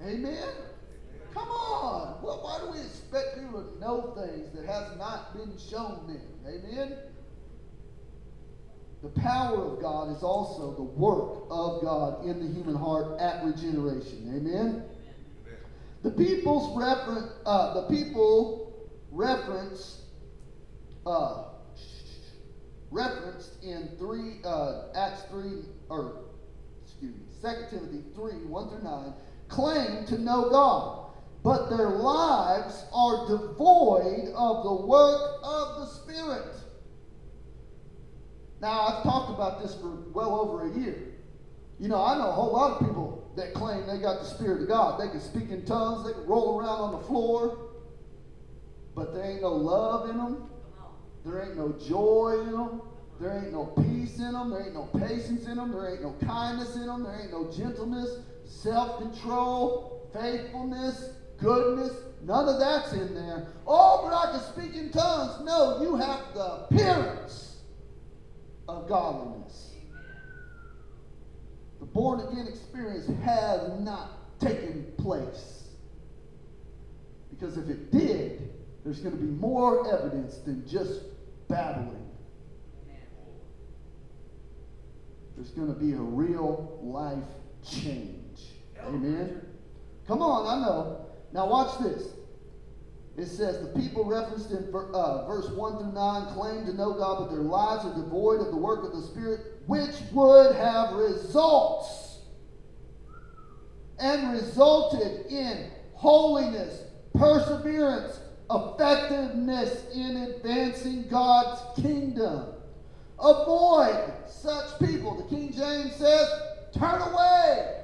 you. Amen. Come on. Well, why do we expect people to know things that has not been shown them? Amen. The power of God is also the work of God in the human heart at regeneration. Amen. The people's reference, uh, the people reference, uh, referenced in three uh, Acts three or excuse me, Second Timothy three one through nine claim to know God, but their lives are devoid of the work of the Spirit. Now I've talked about this for well over a year. You know, I know a whole lot of people that claim they got the Spirit of God. They can speak in tongues, they can roll around on the floor, but there ain't no love in them. There ain't no joy in them. There ain't no peace in them. There ain't no patience in them. There ain't no kindness in them. There ain't no gentleness, self control, faithfulness, goodness. None of that's in there. Oh, but I can speak in tongues. No, you have the appearance of godliness. The born again experience has not taken place. Because if it did, there's going to be more evidence than just babbling. There's going to be a real life change. Amen. Come on, I know. Now watch this. It says the people referenced in uh, verse 1 through 9 claim to know God, but their lives are devoid of the work of the Spirit, which would have results and resulted in holiness, perseverance, effectiveness in advancing God's kingdom. Avoid such people. The King James says, turn away.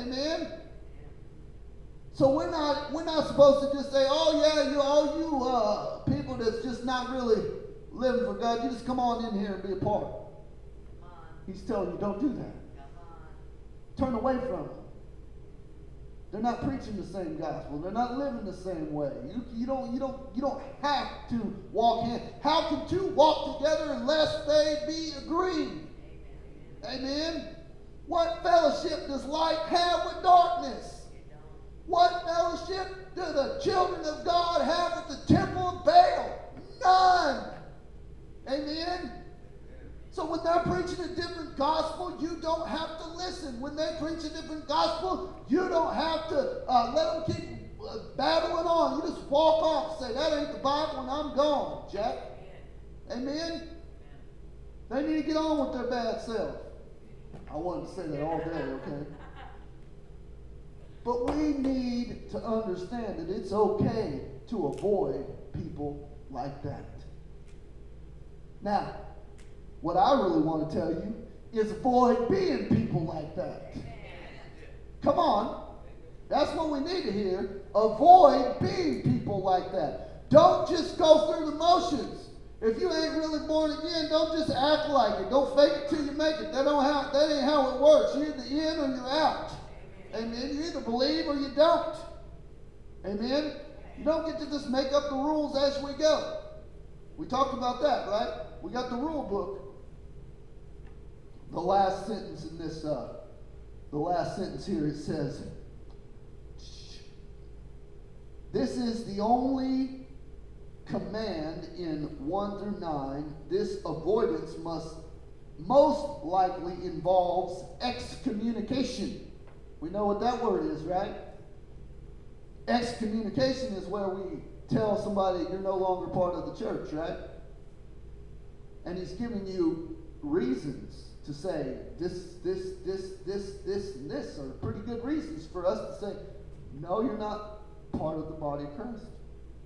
Amen. So we're not we're not supposed to just say, oh yeah, you all you uh, people that's just not really living for God, you just come on in here and be a part. He's telling you, don't do that. Turn away from them. They're not preaching the same gospel. They're not living the same way. You, you, don't, you, don't, you don't have to walk in. How can two walk together unless they be agreed? Amen. Amen. What fellowship does light have with darkness? What fellowship do the children of God have with the temple of Baal? None. Amen. So when they're preaching a different gospel, you don't have to listen. When they preach a different gospel, you don't have to uh, let them keep uh, battling on. You just walk off and say, that ain't the Bible and I'm gone, Jack. Amen? They need to get on with their bad self. I wanted to say that all day, okay? But we need to understand that it's okay to avoid people like that. Now, what I really want to tell you is avoid being people like that. Come on. That's what we need to hear. Avoid being people like that. Don't just go through the motions. If you ain't really born again, don't just act like it. Don't fake it till you make it. That don't that ain't how it works. You're either in or you're out. Amen. You either believe or you don't. Amen. You don't get to just make up the rules as we go. We talked about that, right? We got the rule book the last sentence in this, uh, the last sentence here, it says, This is the only command in 1 through 9. This avoidance must most likely involves excommunication. We know what that word is, right? Excommunication is where we tell somebody you're no longer part of the church, right? And he's giving you reasons to say this, this, this, this, this, and this are pretty good reasons for us to say, no, you're not part of the body of Christ.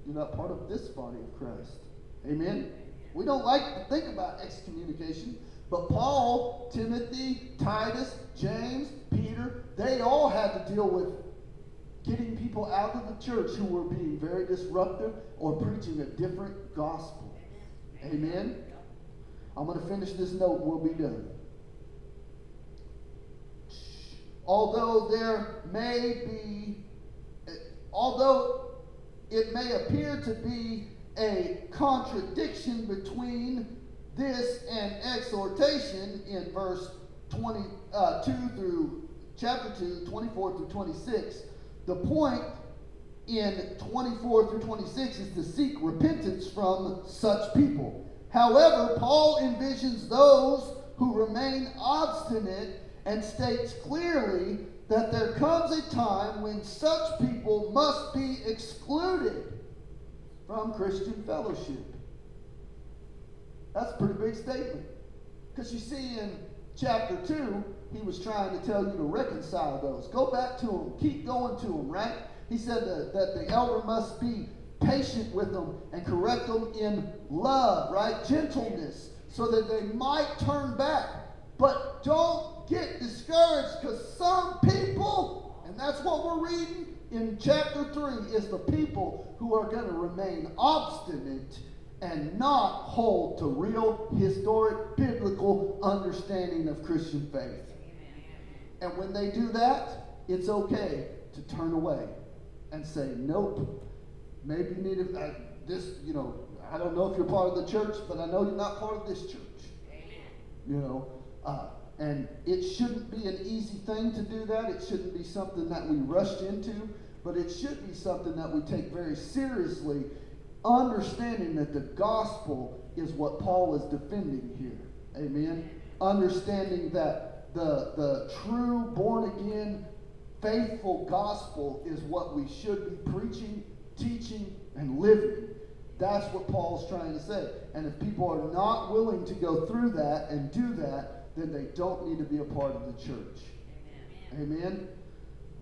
You're not part of this body of Christ. Amen? We don't like to think about excommunication, but Paul, Timothy, Titus, James, Peter, they all had to deal with getting people out of the church who were being very disruptive or preaching a different gospel. Amen? I'm going to finish this note we'll be done. although there may be, although it may appear to be a contradiction between this and exhortation in verse 22 uh, through chapter 2, 24 through 26, the point in 24 through 26 is to seek repentance from such people. However, Paul envisions those who remain obstinate and states clearly that there comes a time when such people must be excluded from Christian fellowship. That's a pretty big statement. Because you see, in chapter 2, he was trying to tell you to reconcile those. Go back to them, keep going to them, right? He said that, that the elder must be patient with them and correct them in love, right? Gentleness, so that they might turn back. But don't get discouraged because some people, and that's what we're reading in chapter 3, is the people who are going to remain obstinate and not hold to real historic biblical understanding of Christian faith. And when they do that, it's okay to turn away and say, nope, maybe you need to, uh, this, you know, I don't know if you're part of the church, but I know you're not part of this church. You know, uh, and it shouldn't be an easy thing to do that. It shouldn't be something that we rushed into, but it should be something that we take very seriously understanding that the gospel is what Paul is defending here. Amen. Understanding that the, the true born again, faithful gospel is what we should be preaching, teaching, and living. That's what Paul's trying to say. And if people are not willing to go through that and do that, then they don't need to be a part of the church. Amen. Amen.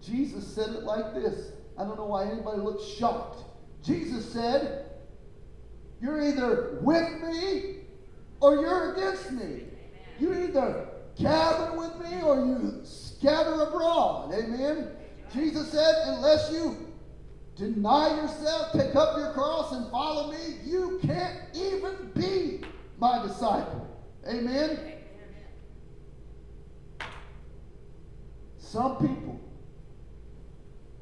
Jesus said it like this. I don't know why anybody looks shocked. Jesus said, You're either with me or you're against me. You either gather with me or you scatter abroad. Amen. Jesus said, Unless you deny yourself, take up your cross, and follow me, you can't even be my disciple. Amen. Some people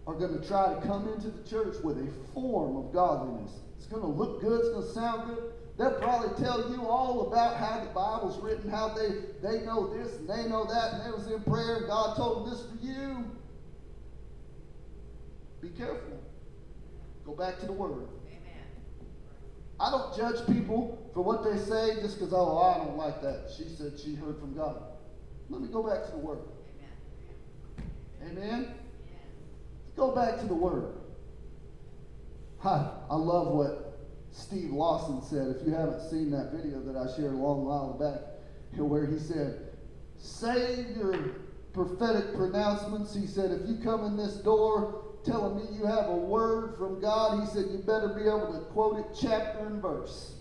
are going to try to come into the church with a form of godliness. It's going to look good, it's going to sound good. They'll probably tell you all about how the Bible's written, how they, they know this and they know that, and they was in prayer, and God told them this for you. Be careful. Go back to the Word. Amen. I don't judge people for what they say just because, oh, I don't like that. She said she heard from God. Let me go back to the Word. Amen. Amen? Go back to the Word. Hi, I love what Steve Lawson said. If you haven't seen that video that I shared a long while back, where he said, Save your prophetic pronouncements. He said, If you come in this door telling me you have a word from God, he said, You better be able to quote it chapter and verse.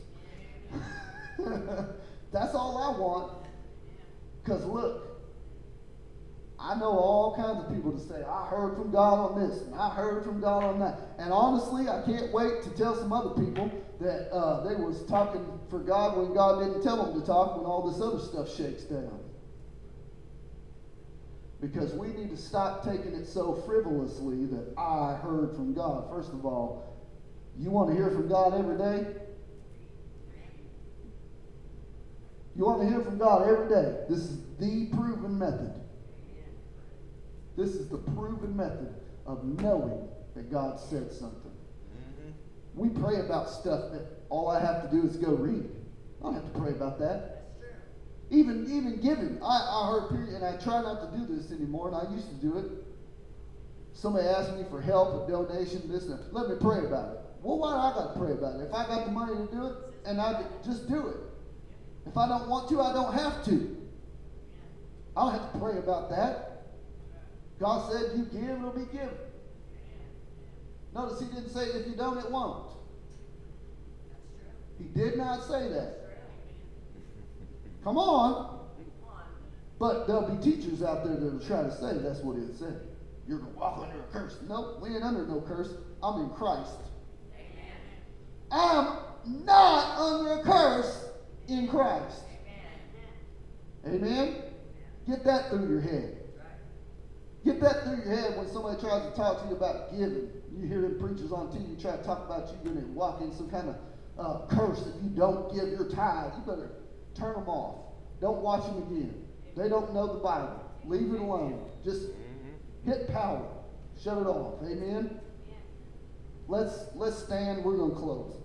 That's all I want. Because look, I know all kinds of people to say, I heard from God on this, and I heard from God on that. And honestly, I can't wait to tell some other people that uh, they was talking for God when God didn't tell them to talk when all this other stuff shakes down. Because we need to stop taking it so frivolously that I heard from God. First of all, you want to hear from God every day? You want to hear from God every day. This is the proven method. This is the proven method of knowing that God said something. Mm-hmm. We pray about stuff that all I have to do is go read. I don't have to pray about that. Even even giving. I, I heard period, and I try not to do this anymore, and I used to do it. Somebody asked me for help, a donation, this and. Let me pray about it. Well, why do I got to pray about it? If I got the money to do it, and I just do it. If I don't want to, I don't have to. I don't have to pray about that. God said, You give, it'll be given. Notice he didn't say, If you don't, it won't. He did not say that. Come on. But there'll be teachers out there that'll try to say that's what it said. You're going to walk under a curse. Nope, we ain't under no curse. I'm in Christ. Amen. I'm not under a curse in Christ. Amen. Amen? Get that through your head. Right. Get that through your head when somebody tries to talk to you about giving. You hear them preachers on TV try to talk about you going to walk in some kind of uh, curse if you don't give your tithe. You better turn them off. Don't watch them again. They don't know the Bible. Leave it alone. Just Mm-hmm. hit power. Shut it off. Amen. Let's let's stand. We're going to close.